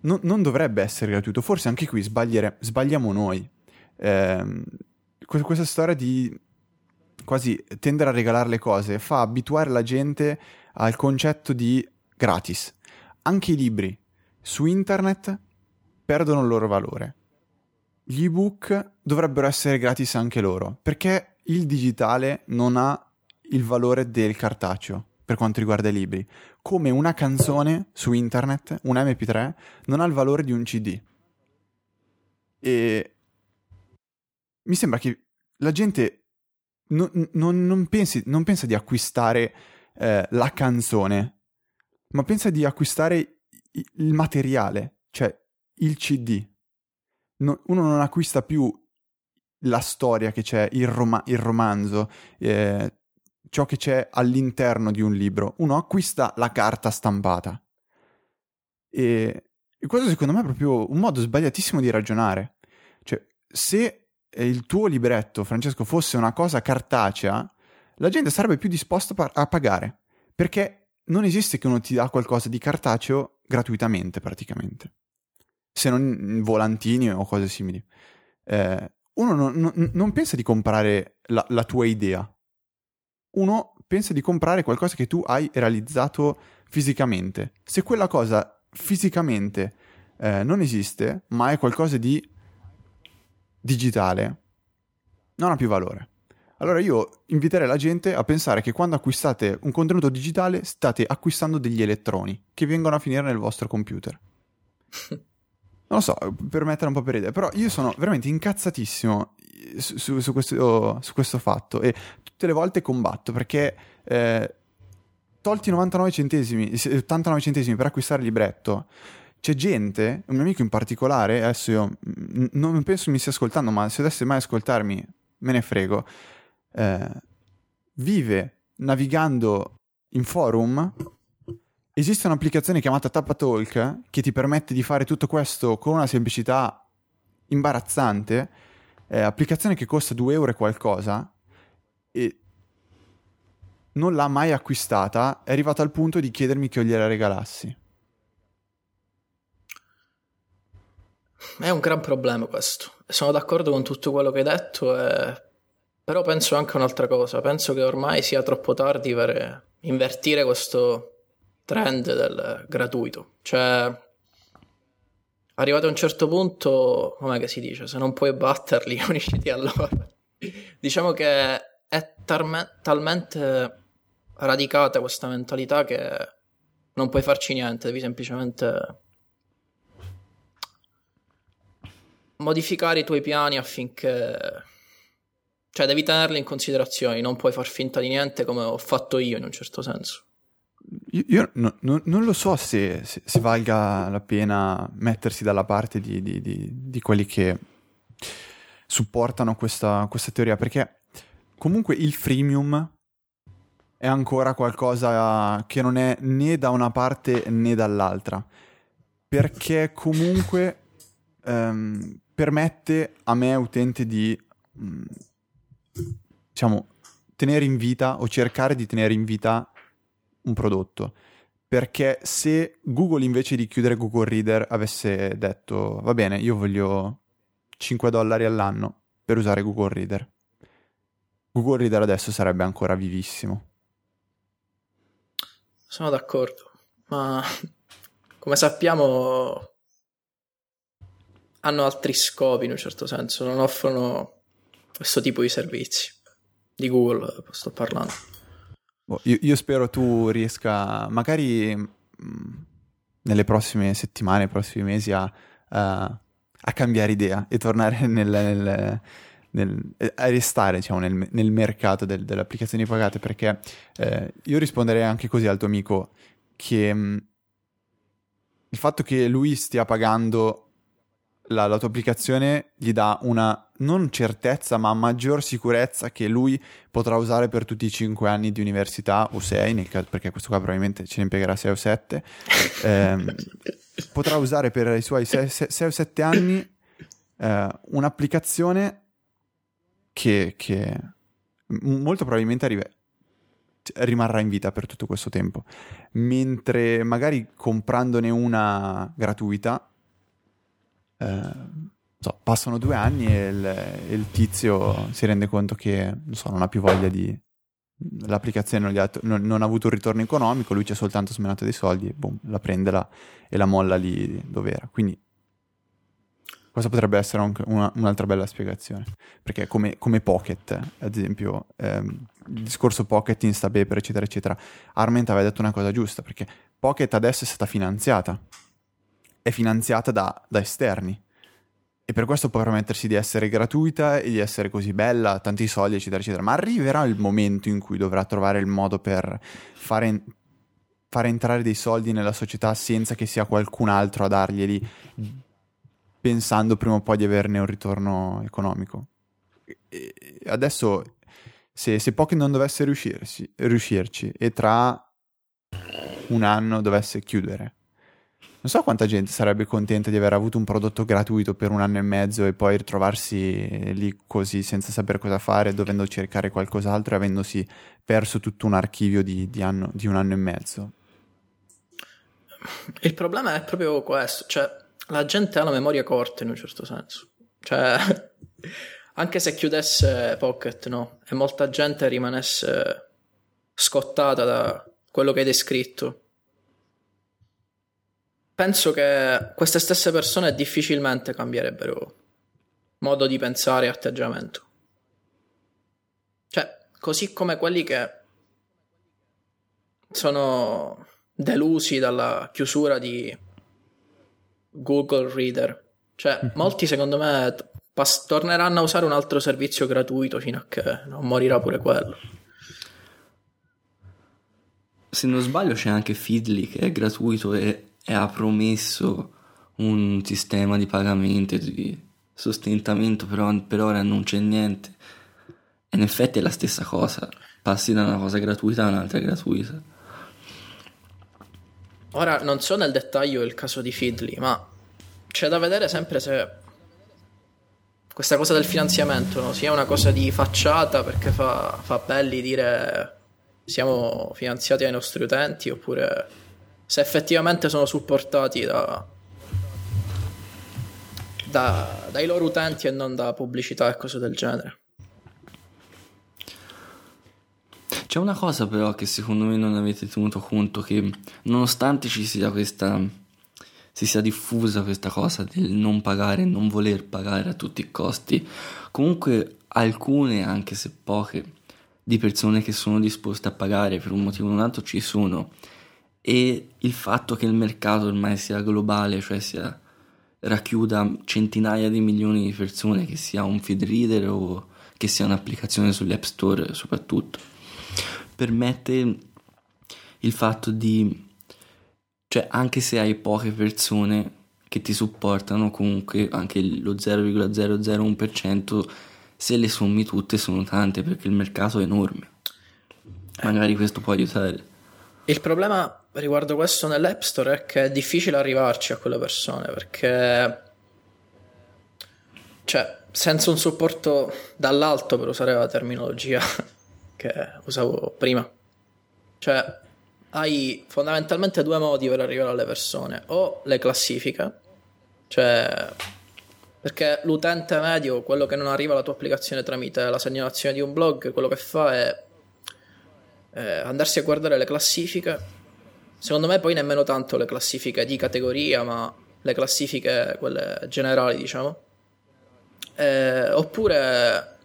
A: no, non dovrebbe essere gratuito, forse anche qui sbagliamo noi. Eh, questa storia di quasi tendere a regalare le cose fa abituare la gente al concetto di gratis. Anche i libri su internet perdono il loro valore. Gli ebook dovrebbero essere gratis anche loro, perché il digitale non ha il valore del cartaceo per quanto riguarda i libri, come una canzone su internet, un MP3, non ha il valore di un CD. E mi sembra che la gente non, non, non, pensi, non pensa di acquistare eh, la canzone, ma pensa di acquistare il materiale, cioè il CD. No, uno non acquista più la storia che c'è, il, rom- il romanzo, eh, ciò che c'è all'interno di un libro. Uno acquista la carta stampata. E, e questo secondo me è proprio un modo sbagliatissimo di ragionare. Cioè, se il tuo libretto, Francesco, fosse una cosa cartacea, la gente sarebbe più disposta a pagare, perché non esiste che uno ti dà qualcosa di cartaceo gratuitamente praticamente, se non volantini o cose simili. Eh, uno non, non, non, pensa di comprare la, la tua idea, uno pensa di comprare qualcosa che tu hai realizzato fisicamente. Se quella cosa fisicamente eh, non esiste, ma è qualcosa di digitale non ha più valore. Allora io inviterei la gente a pensare che quando acquistate un contenuto digitale state acquistando degli elettroni che vengono a finire nel vostro computer. Non lo so, per mettere un po' per idea, però io sono veramente incazzatissimo su, su, questo, su questo, fatto e tutte le volte combatto perché eh, tolti 99 centesimi, 89 centesimi per acquistare il libretto, c'è gente, un mio amico in particolare, adesso io non penso mi stia ascoltando, ma se dovesse mai ascoltarmi, me ne frego, eh, vive navigando in forum. Esiste un'applicazione chiamata TappaTalk che ti permette di fare tutto questo con una semplicità imbarazzante, eh, applicazione che costa 2 euro e qualcosa, e non l'ha mai acquistata, è arrivata al punto di chiedermi che io gliela regalassi.
C: È un gran problema questo. Sono d'accordo con tutto quello che hai detto, e... però penso anche un'altra cosa. Penso che ormai sia troppo tardi per invertire questo trend del gratuito. Cioè, arrivato a un certo punto, come si dice, se non puoi batterli, unisciti a loro. diciamo che è talme- talmente radicata questa mentalità che non puoi farci niente, devi semplicemente modificare i tuoi piani affinché... Cioè, devi tenerli in considerazione, non puoi far finta di niente come ho fatto io in un certo senso.
A: Io, io no, no, non lo so se, se, se, valga la pena mettersi dalla parte di, di, di, di quelli che supportano questa, questa, teoria, perché comunque il freemium è ancora qualcosa che non è né da una parte né dall'altra, perché comunque ehm, permette a me utente di, mm, diciamo, tenere in vita o cercare di tenere in vita un prodotto. Perché se Google invece di chiudere Google Reader avesse detto va bene, io voglio 5 dollari all'anno per usare Google Reader, Google Reader adesso sarebbe ancora vivissimo.
C: Sono d'accordo, ma come sappiamo hanno altri scopi in un certo senso, non offrono questo tipo di servizi. Di Google sto parlando.
A: Boh, io, io, spero tu riesca, magari mm, nelle prossime settimane, nei prossimi mesi, a, a, a cambiare idea e tornare nel, nel, nel, a restare diciamo, nel, nel mercato del, delle applicazioni pagate perché eh, io risponderei anche così al tuo amico che mh, mm, il fatto che lui stia pagando la, la, tua applicazione gli dà una non certezza ma maggior sicurezza che lui potrà usare per tutti i 5 anni di università o 6 caso, perché questo qua probabilmente ce ne impiegherà 6 o 7 ehm, potrà usare per i suoi 6, 6 o 7 anni eh, un'applicazione che, che molto probabilmente arriva, rimarrà in vita per tutto questo tempo. Mentre magari comprandone una gratuita eh, so, passano due anni e il, il, tizio si rende conto che so, non ha più voglia di... L'applicazione non, ha, non, non, ha avuto un ritorno economico, lui ci ha soltanto smenato dei soldi e boom, la prende la, e la molla lì dove era. Quindi questa potrebbe essere anche una, un'altra bella spiegazione. Perché come, come Pocket, ad esempio, ehm, il discorso Pocket, Instapaper, eccetera, eccetera, Arment aveva detto una cosa giusta, perché Pocket adesso è stata finanziata è finanziata da, da esterni e per questo può permettersi di essere gratuita e di essere così bella, tanti soldi, eccetera, eccetera. Ma arriverà il momento in cui dovrà trovare il modo per fare, fare entrare dei soldi nella società senza che sia qualcun altro a darglieli, pensando prima o poi di averne un ritorno economico. E adesso, se, se Pokémon dovesse riuscirci, riuscirci e tra un anno dovesse chiudere, non so quanta gente sarebbe contenta di aver avuto un prodotto gratuito per un anno e mezzo e poi ritrovarsi lì così senza sapere cosa fare, dovendo cercare qualcos'altro e avendosi perso tutto un archivio di, di, anno, di un anno e mezzo.
C: Il problema è proprio questo, cioè la gente ha la memoria corta in un certo senso. Cioè, anche se chiudesse Pocket, no? E molta gente rimanesse scottata da quello che hai descritto penso che queste stesse persone difficilmente cambierebbero modo di pensare e atteggiamento. Cioè, così come quelli che sono delusi dalla chiusura di Google Reader. Cioè, mm-hmm. molti secondo me pas- torneranno a usare un altro servizio gratuito fino a che non morirà pure quello.
B: Se non sbaglio c'è anche Feedly che è gratuito e e ha promesso un sistema di pagamento e di sostentamento, però per ora non c'è niente. E in effetti è la stessa cosa, passi da una cosa gratuita a un'altra gratuita.
C: Ora non so nel dettaglio il caso di Feedly, ma c'è da vedere sempre se questa cosa del finanziamento no? sia una cosa di facciata perché fa, fa belli dire siamo finanziati ai nostri utenti oppure se effettivamente sono supportati da, da, dai loro utenti e non da pubblicità e cose del genere.
B: C'è una cosa però che secondo me non avete tenuto conto che nonostante ci sia questa si sia diffusa questa cosa del non pagare, non voler pagare a tutti i costi, comunque alcune, anche se poche, di persone che sono disposte a pagare per un motivo o un altro ci sono e il fatto che il mercato ormai sia globale, cioè sia racchiuda centinaia di milioni di persone, che sia un feed reader o che sia un'applicazione sugli app store soprattutto, permette il fatto di cioè, anche se hai poche persone che ti supportano, comunque anche lo 0,001%, se le sommi tutte sono tante perché il mercato è enorme. Magari questo può aiutare.
C: Il problema riguardo questo nell'App Store è che è difficile arrivarci a quelle persone perché cioè senza un supporto dall'alto per usare la terminologia che usavo prima cioè hai fondamentalmente due modi per arrivare alle persone, o le classifiche, cioè perché l'utente medio, quello che non arriva alla tua applicazione tramite la segnalazione di un blog, quello che fa è eh, andarsi a guardare le classifiche. Secondo me poi nemmeno tanto le classifiche di categoria, ma le classifiche quelle generali, diciamo. Eh, oppure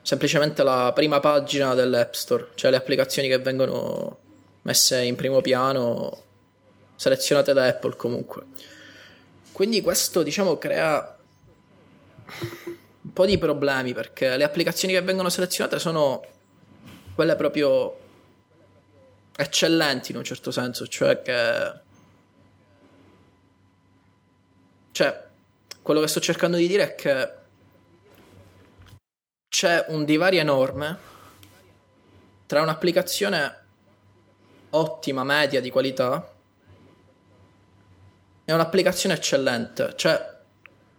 C: semplicemente la prima pagina dell'App Store, cioè le applicazioni che vengono messe in primo piano, selezionate da Apple comunque. Quindi questo diciamo crea un po' di problemi perché le applicazioni che vengono selezionate sono quelle proprio eccellenti in un certo senso, cioè che cioè quello che sto cercando di dire è che c'è un divario enorme tra un'applicazione ottima, media di qualità, è un'applicazione eccellente. Cioè,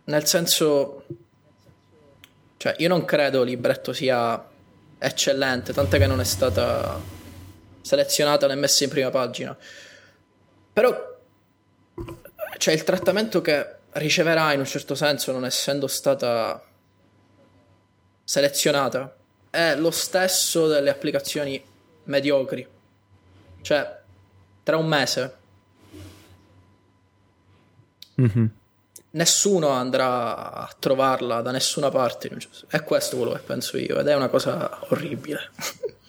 C: nel senso... Cioè, io non credo libretto sia eccellente, tant'è che non è stata selezionata né messa in prima pagina. Però c'è il trattamento che riceverà in un certo senso, non essendo stata selezionata, è lo stesso delle applicazioni mediocri. Cioè, tra un mese mm-hmm. nessuno andrà a trovarla da nessuna parte. È questo quello che penso io ed è una cosa orribile.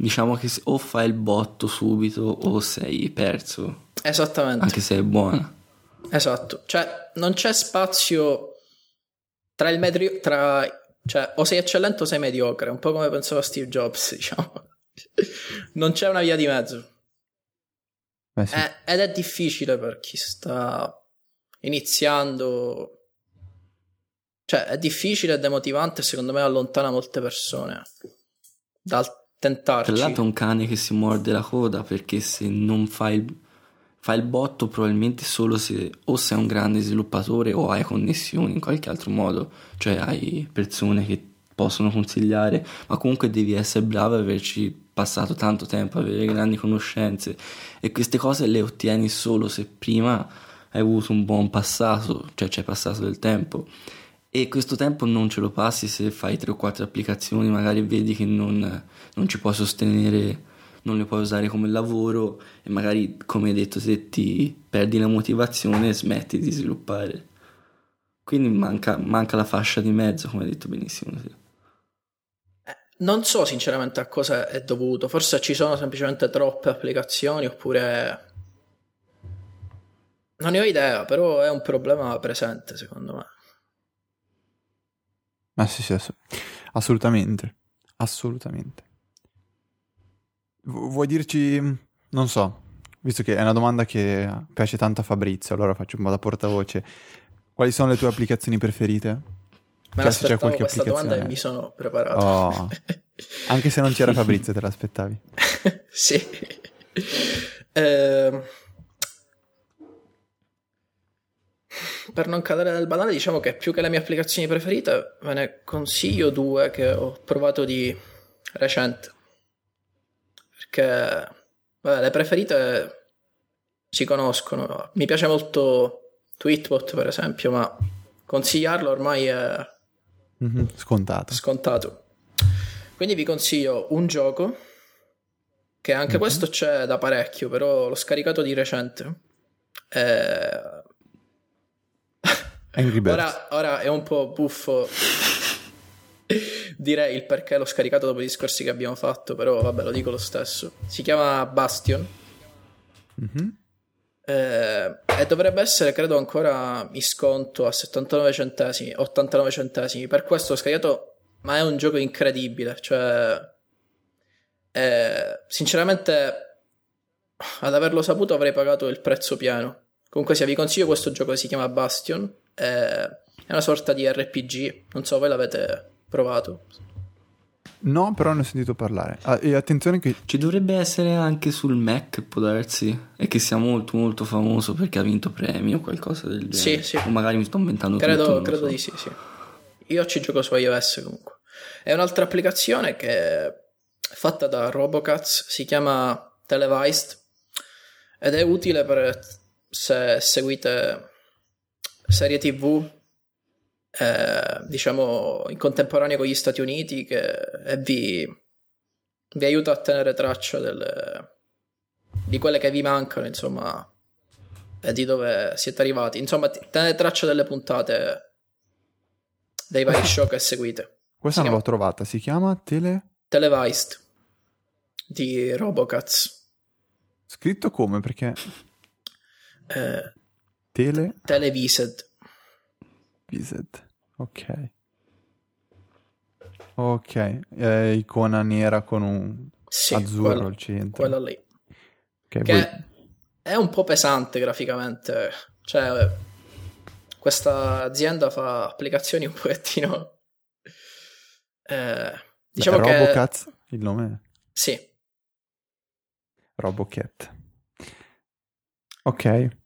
B: diciamo che o fai il botto subito o sei perso.
C: Esattamente.
B: Anche se è buona.
C: Esatto. Cioè, non c'è spazio tra il medio... Tra... Cioè, o sei eccellente o sei mediocre, un po' come pensava Steve Jobs, diciamo non c'è una via di mezzo.
A: Eh sì.
C: è, ed è difficile per chi sta iniziando. Cioè, è difficile e demotivante, secondo me allontana molte persone dal tentarci.
B: Tra l'altro è un cane che si morde la coda perché se non fai il, fai il botto probabilmente solo se o sei un grande sviluppatore o hai connessioni in qualche altro modo, cioè hai persone che possono consigliare, ma comunque devi essere bravo e averci passato tanto tempo, avere grandi conoscenze e queste cose le ottieni solo se prima hai avuto un buon passato, cioè c'è passato del tempo. E questo tempo non ce lo passi se fai 3 o 4 applicazioni, magari vedi che non, non ci puoi sostenere, non le puoi usare come lavoro e magari, come hai detto, se ti perdi la motivazione smetti di sviluppare. Quindi manca, manca la fascia di mezzo, come hai detto benissimo. Sì.
C: Non so sinceramente a cosa è dovuto, forse ci sono semplicemente troppe applicazioni oppure... Non ne ho idea, però è un problema presente secondo me.
A: Ma sì, sì, assolutamente, assolutamente. Vuoi dirci, non so, visto che è una domanda che piace tanto a Fabrizio, allora faccio un po' da portavoce. Quali sono le tue applicazioni preferite?
C: Me l'aspettavo qualche questa domanda e mi sono preparato.
A: Oh. Anche se non c'era Fabrizio, te l'aspettavi?
C: sì. Eh, per non cadere nel banale, diciamo che più che le mie applicazioni preferite, ve ne consiglio due che ho provato di recente. Perché vabbè, le preferite si conoscono. Mi piace molto Tweetbot, per esempio, ma consigliarlo ormai è
A: mm-hmm, scontato.
C: scontato. Quindi vi consiglio un gioco che anche mm-hmm. questo c'è da parecchio, però l'ho scaricato di recente. Eh... ora, ora è un po' buffo direi il perché l'ho scaricato dopo i discorsi che abbiamo fatto, però vabbè, lo dico lo stesso. Si chiama Bastion. Mm-hmm. Eh, e dovrebbe essere, credo, ancora in sconto a 79 centesimi, 89 centesimi. Per questo l'ho scaricato, ma è un gioco incredibile. Cioè, eh, sinceramente, ad averlo saputo avrei pagato il prezzo pieno. Comunque, se vi consiglio questo gioco che si chiama Bastion. Eh, è una sorta di RPG. Non so, voi l'avete provato?
A: No, però ne ho sentito parlare. Ah, e attenzione che...
B: Ci dovrebbe essere anche sul Mac, può darsi. E che sia molto molto famoso perché ha vinto premi o qualcosa del
C: genere. Sì, sì.
B: O magari mi sto inventando
C: credo,
B: tutto.
C: Credo
B: so.
C: di sì, sì. Io ci gioco su iOS comunque. È un'altra applicazione che è fatta da Robocats, si chiama Televised ed è utile per se seguite serie tv eh, diciamo in contemporanea con gli Stati Uniti che, e vi, vi aiuta a tenere traccia delle, di quelle che vi mancano insomma e di dove siete arrivati. Insomma tenere traccia delle puntate dei vari show che seguite.
A: Questa si non l'ho trovata si chiama Tele
C: Televised di Robocats.
A: Scritto come? Perché
C: eh,
A: Tele
C: Televised
A: Visit. Ok. Ok, eh, icona nera con un sì, azzurro quella, al centro.
C: Quella lì. Okay, che voi... è un po' pesante graficamente. Cioè, questa azienda fa applicazioni un pochettino... Eh, diciamo
A: Beh,
C: che...
A: Robocats, il nome?
C: Sì.
A: Robocat. Ok.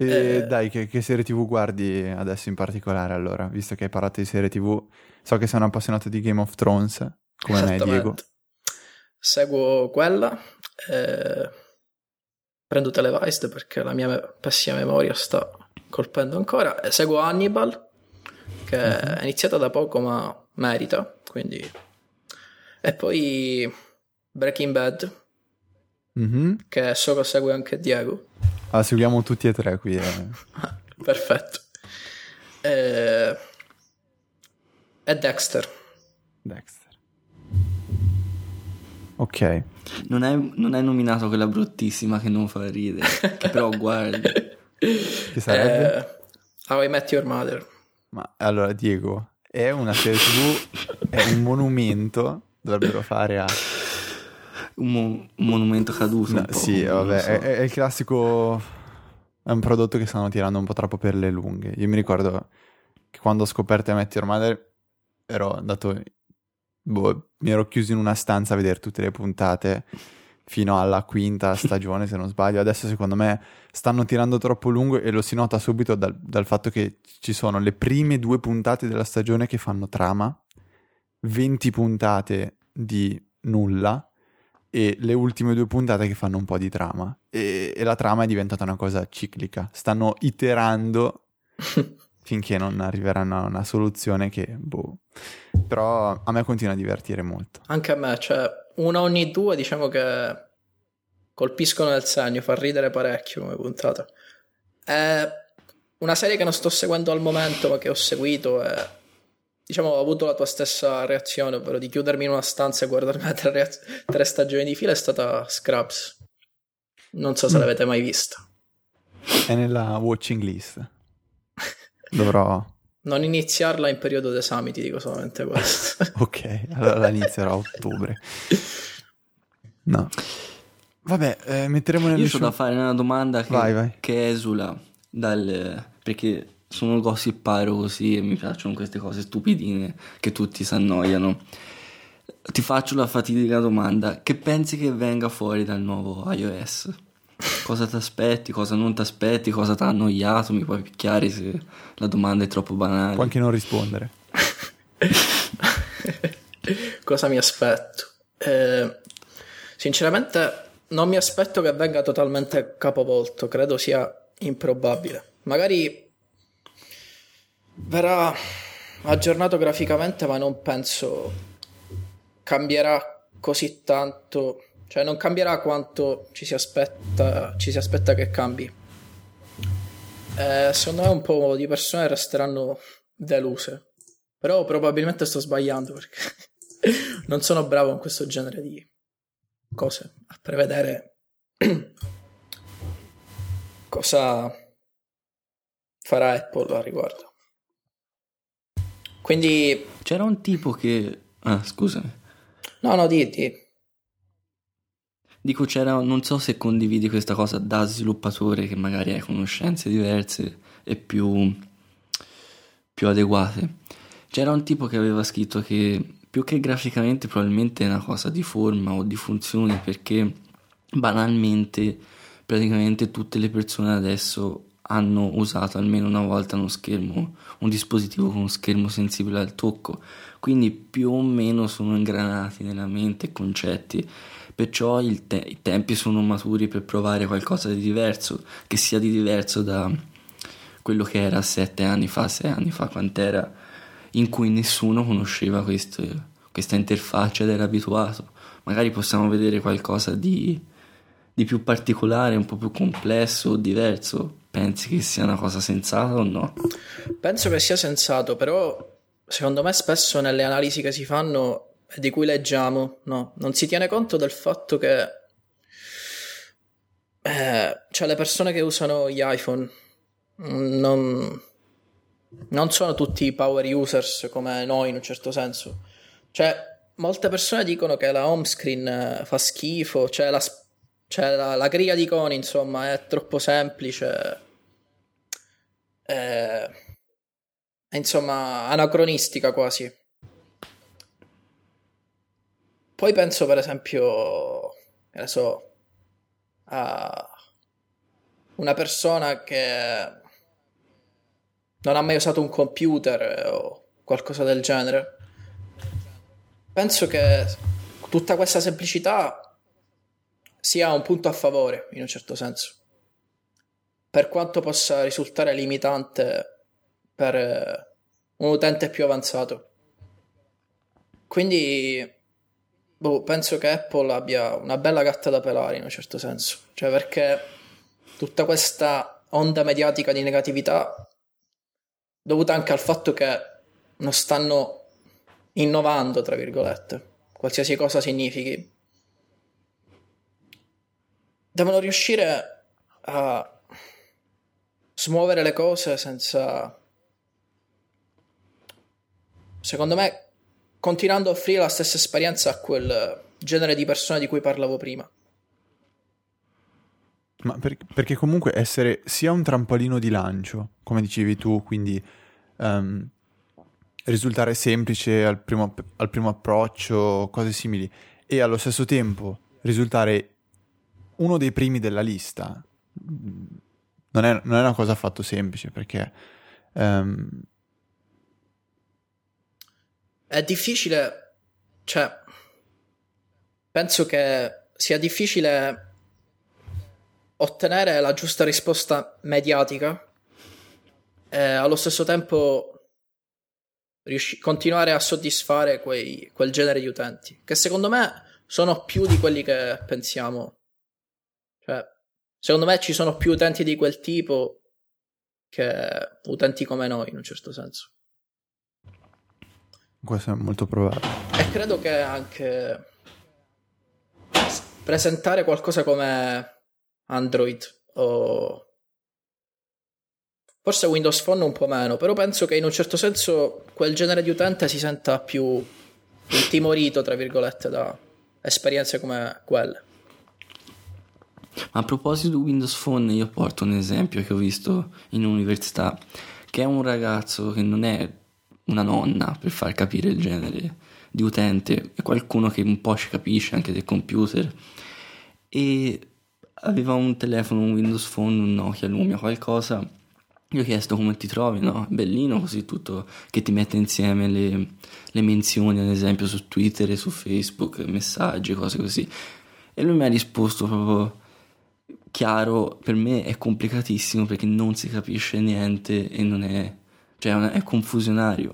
A: E eh, dai, che, che, serie TV guardi adesso in particolare allora? Visto che hai parlato di serie TV, so che sei un appassionato di Game of Thrones, come me Diego.
C: Seguo quella, eh, prendo Televised perché la mia pessima memoria sta colpendo ancora, e seguo Hannibal, che uh-huh. è iniziata da poco ma merita, quindi... E poi Breaking Bad, mm-hmm. che so che segue anche Diego.
A: Ah, seguiamo tutti e tre qui. Eh.
C: Perfetto. Eh... È Dexter.
A: Dexter. Ok.
B: Non hai, non hai nominato quella bruttissima che non fa ridere, che però guardi.
A: Che sarebbe?
C: Eh, How I Met Your Mother.
A: Ma allora, Diego, è una serie TV, è un monumento, dovrebbero fare a
B: un, mo- un monumento caduto. No,
A: sì, vabbè, so. è, è, il classico. È un prodotto che stanno tirando un po' troppo per le lunghe. Io mi ricordo che quando ho scoperto Metti Your Mother ero andato. Boh, mi ero chiuso in una stanza a vedere tutte le puntate fino alla quinta stagione, se non sbaglio. Adesso, secondo me, stanno tirando troppo lungo e lo si nota subito dal, dal fatto che ci sono le prime due puntate della stagione che fanno trama, 20 puntate di nulla e le ultime due puntate che fanno un po' di trama. E, e la trama è diventata una cosa ciclica. Stanno iterando finché non arriveranno a una soluzione che boh. Però a me continua a divertire molto.
C: Anche a me cioè una ogni due diciamo che colpiscono nel segno fa ridere parecchio come puntata. È una serie che non sto seguendo al momento ma che ho seguito e diciamo, ho avuto la tua stessa reazione, ovvero di chiudermi in una stanza e guardarmi tre, reaz- tre stagioni di fila, è stata Scrubs. Non so se mm. l'avete mai vista.
A: È nella watching list. Dovrò...
C: Non iniziarla in periodo d'esami, ti dico solamente questo.
A: ok, allora la inizierò a ottobre. No. Vabbè, eh, metteremo nel...
B: Io ho da fare una domanda che, vai, vai. che esula dal... perché sono gossiparo così e mi piacciono queste cose stupidine che tutti si annoiano. Ti faccio la fatidica domanda: che pensi che venga fuori dal nuovo iOS? cosa ti aspetti, cosa non ti aspetti, cosa ti ha annoiato, mi puoi picchiare se la domanda è troppo banale.
A: Puoi anche non rispondere.
C: cosa mi aspetto? Eh, sinceramente non mi aspetto che venga totalmente capovolto, credo sia improbabile. Magari verrà aggiornato graficamente, ma non penso cambierà così tanto, cioè non cambierà quanto ci si aspetta, ci si aspetta che cambi. Eh, secondo me un po' di persone resteranno deluse, però probabilmente sto sbagliando perché non sono bravo in questo genere di cose, a prevedere cosa farà Apple a riguardo. Quindi...
B: C'era un tipo che... Ah, scusami.
C: No, no, diti.
B: Dico, c'era, non so se condividi questa cosa da sviluppatore che magari hai conoscenze diverse e più, più adeguate. C'era un tipo che aveva scritto che più che graficamente probabilmente è una cosa di forma o di funzioni perché banalmente praticamente tutte le persone adesso hanno usato almeno una volta uno schermo, un dispositivo con schermo sensibile al tocco, quindi più o meno sono ingranati nella mente i concetti, perciò te- i tempi sono maturi per provare qualcosa di diverso, che sia di diverso da quello che era sette anni fa, sei anni fa, quant'era, in cui nessuno conosceva questo, questa interfaccia ed era abituato. Magari possiamo vedere qualcosa di, di più particolare, un po' più complesso, diverso, Pensi che sia una cosa sensata o no?
C: Penso che sia sensato, però secondo me spesso nelle analisi che si fanno e di cui leggiamo, no, non si tiene conto del fatto che eh, cioè le persone che usano gli iPhone non, non sono tutti power users come noi in un certo senso. Cioè, molte persone dicono che la home screen eh, fa schifo, cioè la, cioè la, la griglia di iconi, insomma, è troppo semplice. Eh, è insomma anacronistica quasi. Poi penso per esempio, che ne so, a una persona che non ha mai usato un computer o qualcosa del genere. Penso che tutta questa semplicità sia un punto a favore, in un certo senso. Per quanto possa risultare limitante per eh, un utente più avanzato. Quindi boh, penso che Apple abbia una bella gatta da pelare in un certo senso. Cioè perché tutta questa onda mediatica di negatività dovuta anche al fatto che non stanno innovando, tra virgolette, qualsiasi cosa significhi devono riuscire a smuovere le cose senza secondo me continuando a offrire la stessa esperienza a quel genere di persone di cui parlavo prima.
A: Ma per, perché comunque essere sia un trampolino di lancio come dicevi tu quindi um, risultare semplice al primo, al primo approccio cose simili e allo stesso tempo risultare uno dei primi della lista non è, non è una cosa affatto semplice perché um...
C: è difficile cioè penso che sia difficile ottenere la giusta risposta mediatica e allo stesso tempo riusci- continuare a soddisfare quei, quel genere di utenti che secondo me sono più di quelli che pensiamo cioè, secondo me ci sono più utenti di quel tipo che utenti come noi, in un certo senso.
A: Questo è molto probabile.
C: E credo che anche presentare qualcosa come Android o forse Windows Phone un po' meno, però penso che in un certo senso quel genere di utente si senta più intimorito, tra virgolette, da esperienze come quelle.
B: Ma a proposito di Windows Phone, io porto un esempio che ho visto in università, che è un ragazzo che non è una nonna per far capire il genere di utente, è qualcuno che un po' ci capisce anche del computer e aveva un telefono, un Windows Phone, un Nokia Lumia, qualcosa. Io ho chiesto come ti trovi, no? Bellino così tutto, che ti mette insieme le, le menzioni, ad esempio, su Twitter su Facebook, messaggi, cose così. E lui mi ha risposto proprio chiaro, per me è complicatissimo perché non si capisce niente e non è, cioè è confusionario.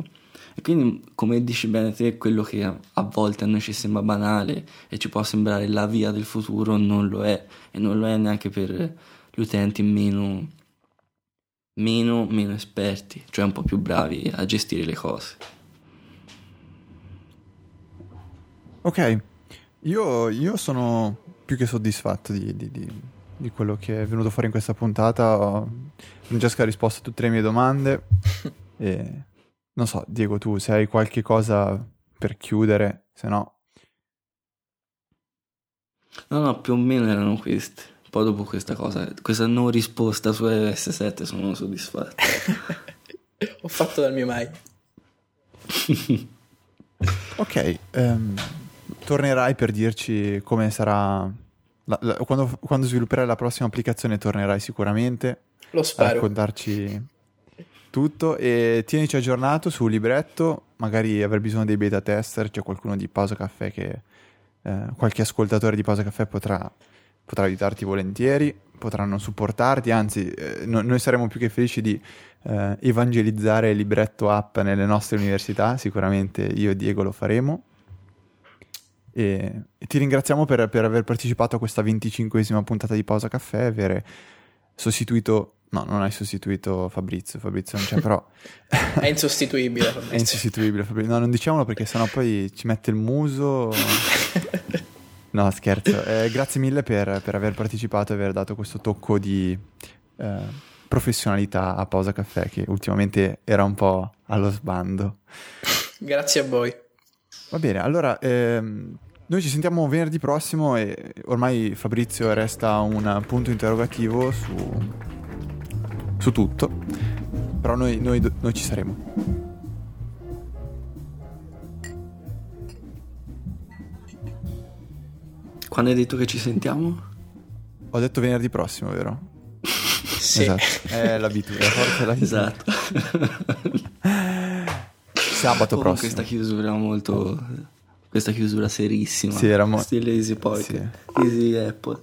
B: E quindi, come dici bene te, quello che a volte a noi ci sembra banale e ci può sembrare la via del futuro non lo è e non lo è neanche per gli utenti meno, meno, meno esperti, cioè un po' più bravi a gestire le cose.
A: Ok, io, io sono più che soddisfatto di, di, di, di, quello che è venuto fuori in questa puntata. Francesca ha risposto a tutte le mie domande e non so, Diego, tu se hai qualche cosa per chiudere, se no...
B: No, no, più o meno erano queste. Poi dopo questa cosa, questa non risposta su s 7 sono soddisfatto.
C: Ho fatto dal mio mai.
A: ok, um, tornerai per dirci come sarà... La, la, quando, quando svilupperai la prossima applicazione tornerai sicuramente.
C: Lo spero.
A: A raccontarci tutto e tienici aggiornato sul libretto, magari aver bisogno dei beta tester, c'è qualcuno di Pausa Caffè che eh, qualche ascoltatore di Pausa Caffè potrà, potrà, aiutarti volentieri, potranno supportarti, anzi eh, no, noi saremo più che felici di eh, evangelizzare il libretto app nelle nostre università, sicuramente io e Diego lo faremo. E, e ti ringraziamo per, per aver partecipato a questa 25esima puntata di Pausa Caffè, aver sostituito No, non hai sostituito Fabrizio, Fabrizio non c'è, però...
C: è insostituibile Fabrizio.
A: È insostituibile Fabrizio. No, non diciamolo perché sennò poi ci mette il muso... No, scherzo. Eh, grazie mille per, per, aver partecipato e aver dato questo tocco di eh, professionalità a Pausa Caffè che ultimamente era un po' allo sbando.
C: Grazie a voi.
A: Va bene, allora ehm, noi ci sentiamo venerdì prossimo e ormai Fabrizio resta un punto interrogativo su su tutto, però noi, noi, noi ci saremo.
B: Quando hai detto che ci sentiamo?
A: Ho detto venerdì prossimo, vero?
C: sì.
A: Esatto. È l'abitudine, forse è l'abitudine.
B: Esatto.
A: Sabato prossimo.
B: Questa chiusura molto... Questa chiusura serissima.
A: Sì, era mo-
B: Stile Easy Pocket. Sì. Easy Apple.